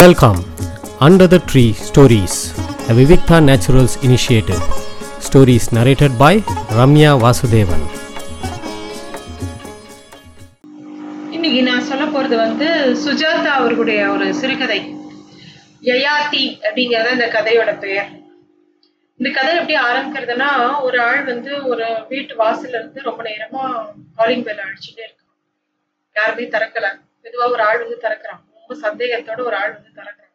Welcome under the tree stories a Vivikta Naturals initiative. Stories narrated by Ramya Vasudevan இன்னைக்கு நான் சொல்ல போறது வந்து சுஜாதா அவர்களுடைய ஒரு சிறுகதை. யயாதி அப்படிங்கிறத இந்த கதையோட பெயர். இந்த கதை எப்படி ஆரம்பிக்கிறதுனா ஒரு ஆள் வந்து ஒரு வீட்டு வாசல்ல இருந்து ரொம்ப நேரமா காலிங் பெல் அழிச்சுட்டே இருக்கான். யாருமே திறக்கல. மெதுவா ஒரு ஆள் வந்து திறக்கிறான். ரொம்ப சந்தேகத்தோட ஒரு ஆள் வந்து திறக்கிறான்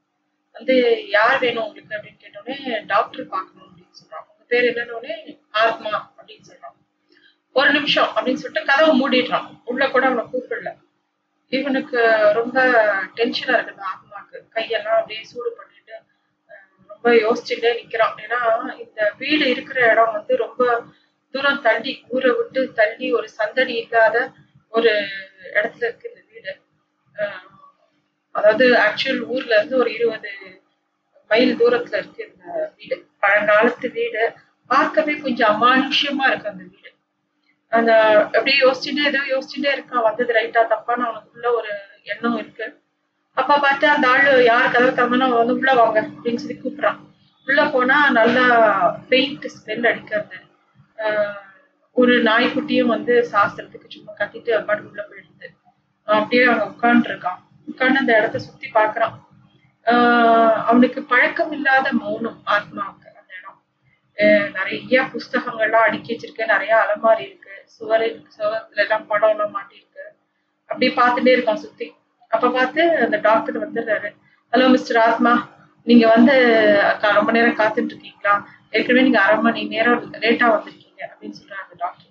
வந்து யார் வேணும் உங்களுக்கு? அப்படின்னு கேட்டோடனே டாக்டர் பார்க்கணும் அப்படின்னு சொல்றான் உங்க பேர் என்னன்னு ஆத்மா அப்படின்னு சொல்றான் ஒரு நிமிஷம் அப்படின்னு சொல்லிட்டு கதவை மூடிடுறான் உள்ள கூட அவனை கூப்பிடல. இவனுக்கு ரொம்ப டென்ஷனா இருக்குது ஆத்மாக்கு. கையெல்லாம் அப்படியே சூடு பண்ணிட்டு ரொம்ப யோசிச்சுட்டே நிக்கிறான். ஏன்னா இந்த வீடு இருக்கிற இடம் வந்து ரொம்ப தூரம் தள்ளி ஊரை விட்டு தள்ளி ஒரு சந்தடி இல்லாத ஒரு இடத்துல இருக்கு இந்த வீடு. அதாவது ஆக்சுவல் ஊர்ல இருந்து ஒரு இருபது மைல் தூரத்துல இருக்கு இந்த வீடு. பழங்காலத்து வீடு. பார்க்கவே கொஞ்சம் அமானுஷ்யமா இருக்கு அந்த வீடு. அந்த அப்படியே யோசிச்சுட்டே ஏதோ யோசிச்சுட்டே இருக்கான். வந்தது ரைட்டா தப்பான்னு அவனுக்குள்ள ஒரு எண்ணம் இருக்கு. அப்ப பார்த்து அந்த ஆளு யார் கதவு திறந்தானோ அவன் வந்து உள்ள வாங்க அப்படின்னு சொல்லி கூப்பிடுறான். உள்ள போனா நல்லா பெயிண்ட் ஸ்மெல் அடிக்கிறது ஆஹ் ஒரு நாய்க்குட்டியும் வந்து சாஸ்திரத்துக்கு சும்மா கட்டிட்டு அப்பாட்டு உள்ள போயிடுது. அப்படியே அங்க உட்காந்துருக்கான் இருக்கான் அந்த இடத்த சுத்தி பாக்குறான் ஆஹ் அவனுக்கு பழக்கம் இல்லாத மௌனம் ஆத்மாவுக்கு அந்த இடம். அஹ் நிறைய புஸ்தகங்கள்லாம் அடுக்கி வச்சிருக்கு நிறைய அலமாரி இருக்கு. சுவரில் சுவத்துல எல்லாம் படம் எல்லாம் மாட்டிருக்கு அப்படியே பார்த்துட்டே இருக்கான் சுத்தி. அப்ப பார்த்து அந்த டாக்டர் வந்துடுறாரு. ஹலோ மிஸ்டர் ஆத்மா நீங்க வந்து ரொம்ப நேரம் காத்துட்டு இருக்கீங்களா ஏற்கனவே நீங்க அரை மணி நேரம் லேட்டா வந்திருக்கீங்க அப்படின்னு சொல்றாரு அந்த டாக்டர்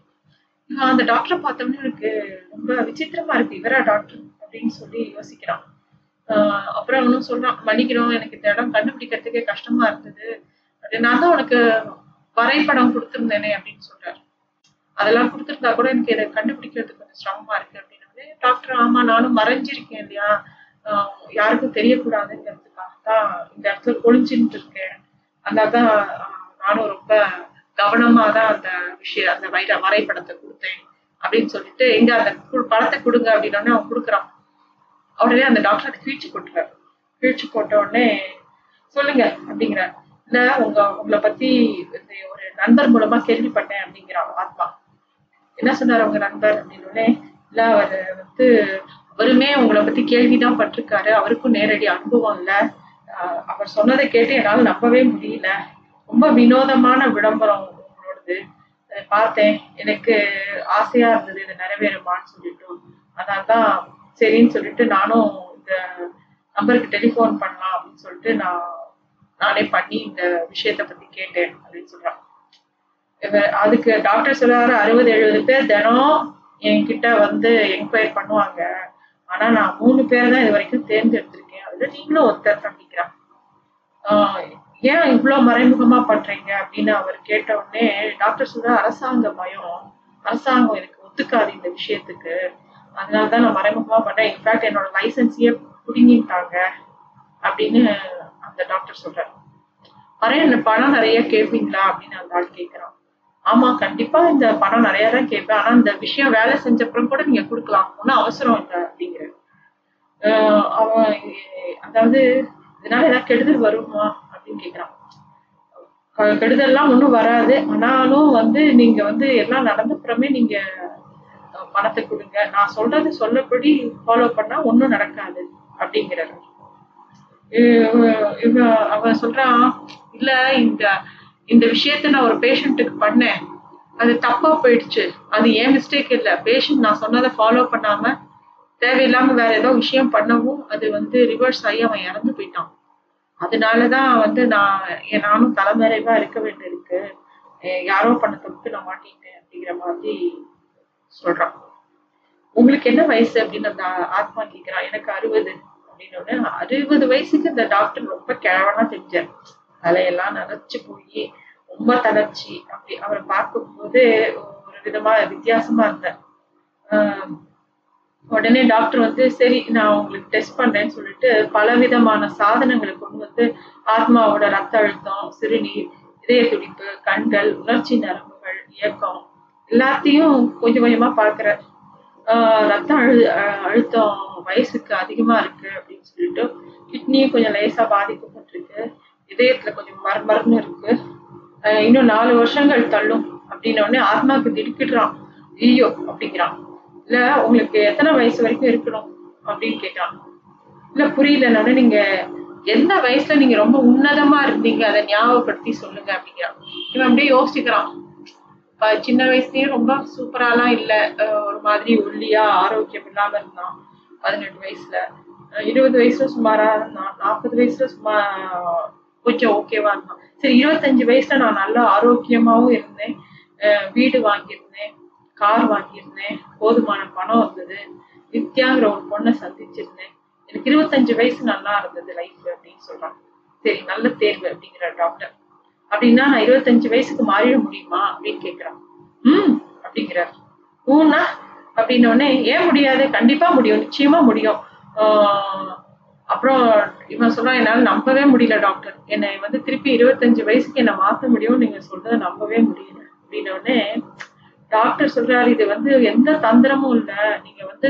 அந்த டாக்டரை பார்த்தோம்னா எனக்கு ரொம்ப விசித்திரமா இருக்கு. இவரா டாக்டர் அப்படின்னு சொல்லி யோசிக்கிறான். ஆஹ் அப்புறம் அவனும் சொல்றான் மன்னிக்கிறோம் எனக்கு இந்த இடம் கண்டுபிடிக்கிறதுக்கே கஷ்டமா இருந்தது. நான் தான் உனக்கு வரைபடம் கொடுத்துருந்தேனே அப்படின்னு சொல்றாரு. அதெல்லாம் கொடுத்துருந்தா கூட எனக்கு இதை கண்டுபிடிக்கிறதுக்கு கொஞ்சம் சிரமமா இருக்கு அப்படின்னு டாக்டர் ஆமா நானும் மறைஞ்சிருக்கேன் இல்லையா? ஆஹ் யாருக்கும் தெரியக்கூடாதுங்கிறதுக்காக தான் இந்த இடத்துல ஒளிஞ்சுட்டு இருக்கேன். அதனால தான் நானும் ரொம்ப கவனமா தான் அந்த விஷயம் அந்த வைர வரைபடத்தை கொடுத்தேன் அப்படின்னு சொல்லிட்டு எங்க அந்த கு- படத்தை கொடுங்க அப்படின்னோடனே அவன் கொடுக்குறான். உடனே அந்த டாக்டர் அதை கிழிச்சு போட்டுறாரு கிழிச்சு போட்ட உடனே சொல்லுங்க அப்படிங்கிறார். இல்ல உங்க உங்களை பத்தி இந்த ஒரு நண்பர் மூலமா கேள்விப்பட்டேன் அப்படிங்கிறான் ஆத்மா. என்ன சொன்னார் உங்க நண்பர்? அப்படின்னோடனே இல்ல அவர் வந்து அவருமே உங்களை பத்தி கேள்விதான் பட்டிருக்காரு. அவருக்கும் நேரடி அனுபவம் இல்ல. அவர் சொன்னதை கேட்டு என்னால நம்பவே முடியல. ரொம்ப வினோதமான விளம்பரம் உங்களோடது. அதை பார்த்தேன். எனக்கு ஆசையா இருந்தது இது நிறைவேறுமான்னு சொல்லிட்டு அதனால்தான் சரின்னு சொல்லிட்டு நானும் இந்த நம்பருக்கு டெலிஃபோன் பண்ணலாம் அப்படின்னு சொல்லிட்டு நான் நானே பண்ணி இந்த விஷயத்த பத்தி கேட்டேன் அப்படின்னு சொல்றான். அதுக்கு டாக்டர் சொல்றாரு அறுபது எழுபது பேர் தினம் என்கிட்ட வந்து என்கொயர் பண்ணுவாங்க. ஆனா நான் மூணு பேர் தான் இது வரைக்கும் தேர்ந்தெடுத்திருக்கேன். அதுல நீங்களும் ஒருத்தர் அப்படிங்கிறான் ஏன் இவ்வளவு மறைமுகமா பண்றீங்க அப்படின்னு அவர் கேட்ட உடனே டாக்டர் சொல்ற அரசாங்க பயம். அரசாங்கம் எனக்கு ஒத்துக்காது இந்த விஷயத்துக்கு. அதனால தான் நான் மறைமுகமா பண்ணேன். இன்ஃபேக்ட் என்னோட லைசன்ஸையே புடுங்கிட்டாங்க அப்படின்னு அந்த டாக்டர் சொல்றாரு. பறைய பணம் நிறைய கேட்பீங்களா அப்படின்னு அந்த ஆள் கேட்கிறான் ஆமா கண்டிப்பா இந்த பணம் நிறைய தான் கேட்பேன். ஆனா இந்த விஷயம் வேலை செஞ்சப்புறம் கூட நீங்க கொடுக்கலாம். ஒன்றும் அவசரம் இல்லை அப்படிங்கிற அவன் அதாவது இதனால ஏதாவது கெடுதல் வருமா அப்படின்னு கேக்குறான். கெடுதல்லாம் ஒன்றும் வராது. ஆனாலும் வந்து நீங்க வந்து எல்லாம் நடந்தப்புறமே நீங்க பணத்தை கொடுங்க. நான் சொல்றது சொல்லபடி ஃபாலோ பண்ணா ஒண்ணும் நடக்காது அப்படிங்கிறாரு. இவ- அவ அவன் சொல்றான் இல்ல இந்த இந்த விஷயத்த நான் ஒரு பேஷண்ட்டுக்கு பண்ணேன். அது தப்பா போயிடுச்சு. அது ஏன் மிஸ்டேக் இல்ல. பேஷண்ட் நான் சொன்னதை ஃபாலோ பண்ணாம தேவையில்லாம வேற ஏதோ விஷயம் பண்ணவும் அது வந்து ரிவர்ஸ் ஆகி அவன் இறந்து போயிட்டான். அதனாலதான் வந்து நான் நானும் தலைமறைவா இருக்க வேண்டியிருக்கு. யாரோ பண்ண தப்பு நான் மாட்டிட்டேன் அப்படிங்கிற மாதிரி சொல்றான். உங்களுக்கு என்ன வயசு? அப்படின்னு அந்த ஆத்மா கேக்குறான் எனக்கு அறுபது. அப்படின்னு அறுபது வயசுக்கு இந்த டாக்டர் ரொம்ப கிழவனா தெரிஞ்சார் தலையெல்லாம் நரைச்சு போய் ரொம்ப தளர்ச்சி. அப்படி அவரை பார்க்கும்போது ஒரு விதமா வித்தியாசமா இருந்தார். ஆஹ் உடனே டாக்டர் வந்து சரி நான் உங்களுக்கு டெஸ்ட் பண்றேன்னு சொல்லிட்டு பல விதமான சாதனங்களை கொண்டு வந்து ஆத்மாவோட ரத்த அழுத்தம் சிறுநீர் இதய துடிப்பு கண்கள் உணர்ச்சி நரம்புகள் இயக்கம் எல்லாத்தையும் கொஞ்சம் கொஞ்சமா பார்க்கிறார் ஆஹ் ரத்த அழு அஹ் அழுத்தம் வயசுக்கு அதிகமா இருக்கு அப்படின்னு சொல்லிட்டு கிட்னியும் கொஞ்சம் லேசா பாதிக்கப்பட்டிருக்கு. இதயத்துல கொஞ்சம் மர்மர்னு இருக்கு. அஹ் இன்னும் நாலு வருஷங்கள் தள்ளும் அப்படின்ன உடனே ஆத்மாக்கு திடுக்கிடுறான். ஐயோ அப்படிங்கிறான். இல்ல உங்களுக்கு எத்தனை வயசு வரைக்கும் இருக்கணும்? அப்படின்னு கேட்டான். இல்ல புரியல உடனே நீங்க எந்த வயசுல நீங்க ரொம்ப உன்னதமா இருந்தீங்க அதை ஞாபகப்படுத்தி சொல்லுங்க அப்படிங்கிறான். இவன் அப்படியே யோசிக்கிறான் சின்ன வயசுலயே ரொம்ப சூப்பராலாம் இல்ல. ஒரு மாதிரி ஒல்லியா ஆரோக்கியம் இல்லாம இருந்தான் பதினெட்டு வயசுல. இருபது வயசுல சுமாரா இருந்தான். நாற்பது வயசுல சும்மா கொஞ்சம் ஓகேவா இருந்தான். சரி இருபத்தஞ்சு வயசுல நான் நல்லா ஆரோக்கியமாவும் இருந்தேன். வீடு வாங்கியிருந்தேன் கார் வாங்கியிருந்தேன் போதுமான பணம் இருந்தது. நித்யாங்கிற ஒரு பொண்ணை சந்திச்சிருந்தேன். எனக்கு இருபத்தஞ்சு வயசு நல்லா இருந்தது லைஃப் அப்படின்னு சொல்றான் சரி நல்ல தேர்வு அப்படிங்கிற டாக்டர் அப்படின்னா நான் இருபத்தஞ்சு வயசுக்கு மாறிட முடியுமா அப்படின்னு கேட்கிறான் ம் அப்படிங்கிறார். ஊனா அப்படின்ன உடனே ஏன் முடியாது? கண்டிப்பா முடியும் நிச்சயமா முடியும். அப்புறம் இவன் சொல்றான் என்னால நம்பவே முடியல டாக்டர் என்னை வந்து திருப்பி இருபத்தஞ்சு வயசுக்கு என்னை மாத்த முடியும்னு நீங்க சொல்றதை நம்பவே முடியல. அப்படின்னோடனே டாக்டர் சொல்றாரு இது வந்து எந்த தந்திரமும் இல்ல. நீங்க வந்து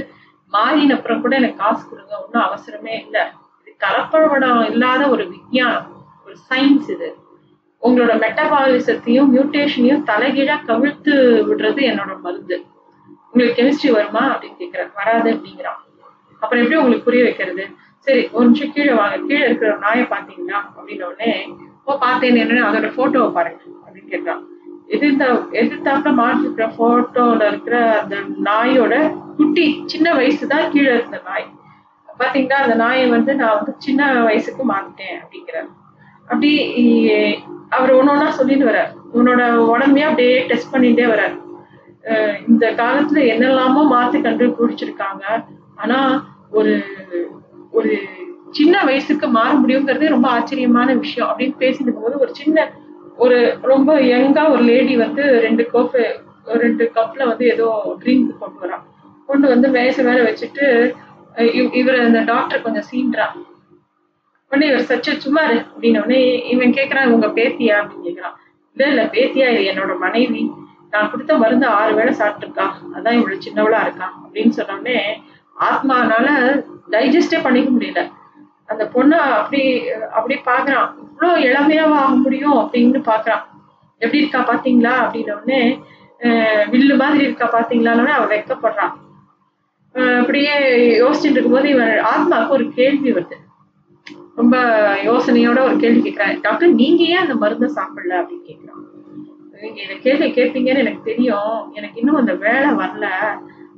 மாறின அப்புறம் கூட எனக்கு காசு கொடுங்க ஒன்றும் அவசரமே இல்லை. இது கலப்படம் இல்லாத ஒரு விஞ்ஞானம் ஒரு சயின்ஸ் இது. உங்களோட மெட்டபாலிசத்தையும் மியூட்டேஷனையும் தலைகீழா கவிழ்த்து விடுறது என்னோட மருந்து. உங்களுக்கு கெமிஸ்ட்ரி வருமா அப்படின்னு கேட்குறேன் வராது அப்படிங்கிறான். அப்புறம் எப்படி உங்களுக்கு புரிய வைக்கிறது? சரி ஒரு நிமிஷம் கீழே வாங்க. கீழே இருக்கிற ஒரு நாயை பார்த்தீங்களா? அப்படின்ன உடனே ஓ பார்த்தேன் என்ன அதோட ஃபோட்டோவை பாருங்க அப்படின்னு கேட்குறான் எதிர்த்தா எதிர்த்தாப்புல மாட்டிருக்கிற ஃபோட்டோவில் இருக்கிற அந்த நாயோட குட்டி சின்ன வயசு தான் கீழே இருந்த நாய். பாத்தீங்களா அந்த நாயை வந்து நான் வந்து சின்ன வயசுக்கு மாத்திட்டேன் அப்படிங்கிறார். அப்படி அவர் ஒன்னொன்னா சொல்லிட்டு வர உன்னோட உடம்பையே அப்படியே டெஸ்ட் பண்ணிட்டே வர்றார். இந்த காலத்துல என்னெல்லாமோ மாத்தி கண்டுபிடிச்சிருக்காங்க ஆனா ஒரு ஒரு சின்ன வயசுக்கு மாற முடியுங்கிறதே ரொம்ப ஆச்சரியமான விஷயம் அப்படின்னு பேசிட்டு போது ஒரு சின்ன ஒரு ரொம்ப யங்கா ஒரு லேடி வந்து ரெண்டு கோப்பு ரெண்டு கப்ல வந்து ஏதோ ட்ரிங்க் கொண்டு வரான் கொண்டு வந்து மேச மேல வச்சுட்டு இவர் அந்த டாக்டர் கொஞ்சம் சீன்றா உடனே இவர் சச்சு சும்மா அப்படின்னு உடனே இவன் கேட்கறான் உங்க பேத்தியா? அப்படின்னு கேட்கறான் இல்ல இல்ல பேத்தியா இது என்னோட மனைவி. நான் கொடுத்த மருந்து ஆறு வேளை சாப்பிட்டுருக்கா. அதான் இவ்வளவு சின்னவளா இருக்கா அப்படின்னு சொன்ன உடனே ஆத்மானால டைஜஸ்டே பண்ணிக்க முடியல. அந்த பொண்ணை அப்படி அப்படி பாக்குறான். இவ்வளோ இளமையாவா ஆக முடியும்? அப்படின்னு பாக்குறான். எப்படி இருக்கா பாத்தீங்களா? அப்படின்ன உடனே வில்லு மாதிரி இருக்கா பாத்தீங்களான்னு அவன் வெக்கப்படுறான். அப்படியே யோசிச்சுட்டு இருக்கும்போது இவன் ஆத்மாவுக்கு ஒரு கேள்வி வருது. ரொம்ப யோசனையோட ஒரு கேள்வி கேட்கிறேன் டாக்டர் நீங்க ஏன் அந்த மருந்தை சாப்பிடல அப்படின்னு கேட்கிறான் நீங்க இந்த கேள்வி கேட்பீங்கன்னு எனக்கு தெரியும். எனக்கு இன்னும் அந்த வேலை வரல.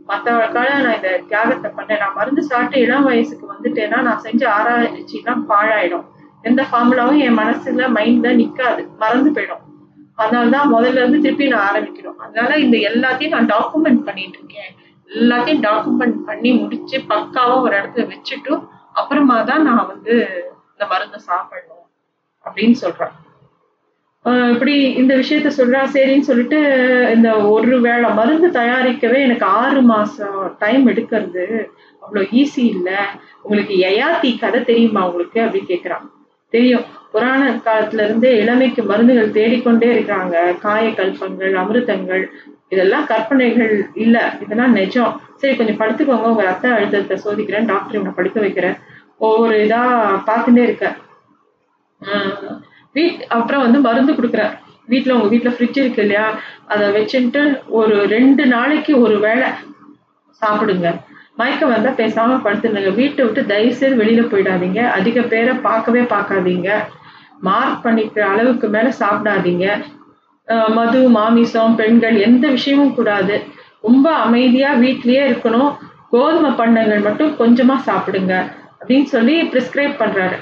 மற்றவர்களுக்காக நான் இந்த தியாகத்தை பண்ணேன். நான் மருந்து சாப்பிட்டு இளம் வயசுக்கு வந்துட்டேன்னா நான் செஞ்ச ஆராய்ச்சிலாம் பாழாயிடும். எந்த ஃபார்முலாவும் என் மனசுல மைண்ட்ல நிக்காது. மறந்து போயிடும். அதனாலதான் முதல்ல இருந்து திருப்பி நான் ஆரம்பிக்கணும். அதனால இந்த எல்லாத்தையும் நான் டாக்குமெண்ட் பண்ணிட்டு இருக்கேன். எல்லாத்தையும் டாக்குமெண்ட் பண்ணி முடிச்சு பக்காவா ஒரு இடத்துல வச்சுட்டும் அப்புறமா தான் நான் வந்து இந்த மருந்தை சாப்பிடணும் அப்படின்னு சொல்றான் ஆஹ் இப்படி இந்த விஷயத்த சொல்றா சரின்னு சொல்லிட்டு இந்த ஒரு வேளை மருந்து தயாரிக்கவே எனக்கு ஆறு மாசம் டைம் எடுக்கிறது. அவ்வளோ ஈஸி இல்ல. உங்களுக்கு யயாத்தி கதை தெரியுமா உங்களுக்கு அப்படின்னு கேட்கிறான் தெரியும். புராண காலத்துல இருந்தே இளமைக்கு மருந்துகள் தேடிக்கொண்டே இருக்கிறாங்க காயக்கல்பங்கள் அமிர்தங்கள் இதெல்லாம் கற்பனைகள் இல்ல. இதெல்லாம் நிஜம். சரி கொஞ்சம் படுத்துக்கோங்க. உங்க ரத்த அழுத்தத்தை சோதிக்கிறேன். டாக்டர் இவனை படுக்க வைக்கிறேன். ஒவ்வொரு இதா பார்த்துட்டே இருக்க. வீட் அப்புறம் வந்து மருந்து கொடுக்குறார் வீட்ல உங்க வீட்ல ஃப்ரிட்ஜ் இருக்கு இல்லையா? அதை வச்சுட்டு ஒரு ரெண்டு நாளைக்கு ஒரு வேளை சாப்பிடுங்க. மயக்கம் வந்தா பேசாம படுத்துடுங்க வீட்டை விட்டு தயவு செய்து வெளியில போயிடாதீங்க. அதிக பேரை பார்க்கவே பார்க்காதீங்க. மார்க் பண்ணிக்கிற அளவுக்கு மேல சாப்பிடாதீங்க. மது மாமிசம் பெண்கள் எந்த விஷயமும் கூடாது. ரொம்ப அமைதியா வீட்லயே இருக்கணும். கோதுமை பண்டங்கள் மட்டும் கொஞ்சமா சாப்பிடுங்க. அப்படின்னு சொல்லி ப்ரிஸ்கிரைப் பண்ணுறாரு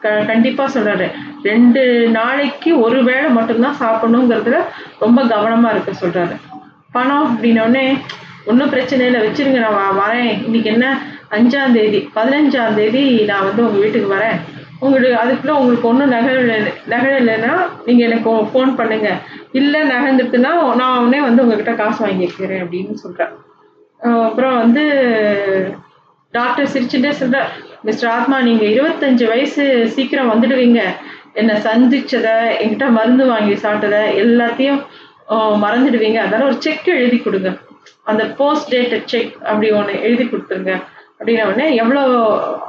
க- கண்டிப்பாக சொல்கிறாரு ரெண்டு நாளைக்கு ஒரு வேளை மட்டும்தான் சாப்பிடணுங்கிறதுல ரொம்ப கவனமாக இருக்க சொல்கிறாரு பணம் அப்படின்னோடனே ஒன்றும் பிரச்சனை இல்லை வச்சிருங்க நான் வ- வரேன். இன்னைக்கு என்ன? அஞ்சாம் தேதி. பதினஞ்சாம் தேதி நான் வந்து உங்கள் வீட்டுக்கு வரேன். உங்களுக்கு அதுக்குள்ளே உங்களுக்கு ஒன்றும் நகை நகை இல்லைன்னா நீங்கள் எனக்கு ஃபோன் பண்ணுங்க. இல்லை நகர்ந்துட்டுன்னா நான் உடனே வந்து உங்ககிட்ட காசு வாங்கிக்கிறேன் அப்படின்னு சொல்கிறேன் அப்புறம் வந்து டாக்டர் சிரிச்சுட்டே சொல்கிறார் மிஸ்டர் ஆத்மா நீங்கள் இருபத்தஞ்சு வயசு சீக்கிரம் வந்துடுவீங்க. என்னை சந்தித்ததை என்கிட்ட மருந்து வாங்கி சாப்பிட்டதை எல்லாத்தையும் மறந்துடுவீங்க. அதனால ஒரு செக் எழுதி கொடுங்க. அந்த போஸ்ட் டேட்டட் செக் அப்படி ஒன்று எழுதி கொடுத்துருங்க. அப்படின்ன உடனே எவ்வளோ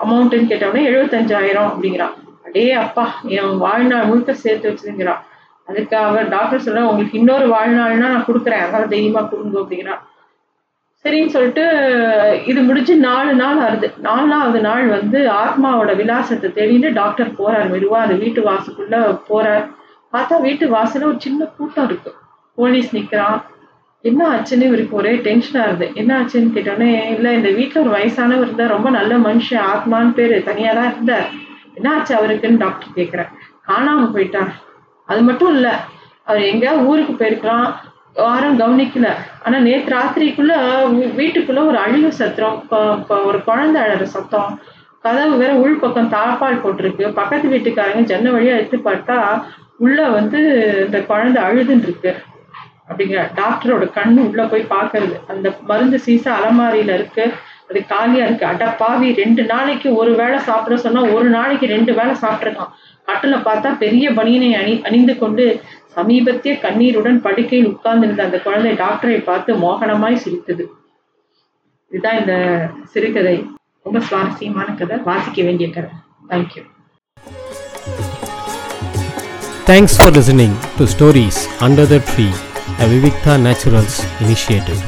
அமௌண்ட்டுன்னு கேட்டவுடனே எழுபத்தஞ்சாயிரம். அப்படிங்கிறான். அடே அப்பா என் வாழ்நாள் முழுக்க சேர்த்து வச்சுருங்கிறான் அதுக்கு அவர் டாக்டர் சொல்கிறேன் உங்களுக்கு இன்னொரு வாழ்நாள்னா நான் கொடுக்குறேன். அதனால் தைரியமா கொடுங்க. அப்படிங்கிறான். சரின்னு சொல்லிட்டு இது முடிஞ்சு நாலு நாள் ஆகுது. நாலாவது நாள் வந்து ஆத்மாவோட விலாசத்தை தேடின்னு டாக்டர் போறார். மெதுவா அந்த வீட்டு வாசலுக்குள்ள போறார். பார்த்தா வீட்டு வாசல ஒரு சின்ன கூட்டம் இருக்கு. போலீஸ் நிக்கிறான். என்ன ஆச்சுன்னு இவருக்கு ஒரே டென்ஷனா இருந்தது என்ன ஆச்சுன்னு கேட்டோன்னே இல்ல இந்த வீட்டுல ஒரு வயசானவர் இருந்தா ரொம்ப நல்ல மனுஷன் ஆத்மான்னு பேரு தனியா தான் இருந்தார். என்ன ஆச்சு அவருக்குன்னு டாக்டர் கேக்குறேன் காணாம போயிட்டார். அது மட்டும் இல்ல அவர் எங்க ஊருக்கு போயிருக்கலாம். யாரும் கவனிக்கல. ஆனா நேற்று ராத்திரிக்குள்ள வீ- வீட்டுக்குள்ள ஒரு அழிவு சத்தம். ஒரு குழந்தை அழற சத்தம். கதவு வேற உள் பக்கம் தாப்பால் போட்டிருக்கு. பக்கத்து வீட்டுக்காரங்க ஜன்னல் வழியா எடுத்து பார்த்தா உள்ள வந்து இந்த குழந்தை அழுதுன்னு இருக்கு அப்படிங்கிற டாக்டரோட கண்ணு உள்ள போய் பாக்குறது அந்த மருந்து சீசா அலமாரியில இருக்கு. அது காலியா இருக்கு. அடப்பாவி ரெண்டு நாளைக்கு ஒரு வேளை சாப்பிட சொன்னா ஒரு நாளைக்கு ரெண்டு வேளை சாப்பிட்டுருக்கான் கட்டில பார்த்தா பெரிய பனியனை அணி அணிந்து கொண்டு சமீபத்திய கண்ணீருடன் படுக்கையில் உட்கார்ந்திருந்த அந்த குழந்தை டாக்டரை பார்த்து மோகனமாய் சிரித்தது. இதுதான் இந்த சிறுகதை. ரொம்ப சுவாரஸ்யமான கதை. வாசிக்க வேண்டிய கதை. Thank you thanks for listening to stories under the tree a Vivikta Naturals initiative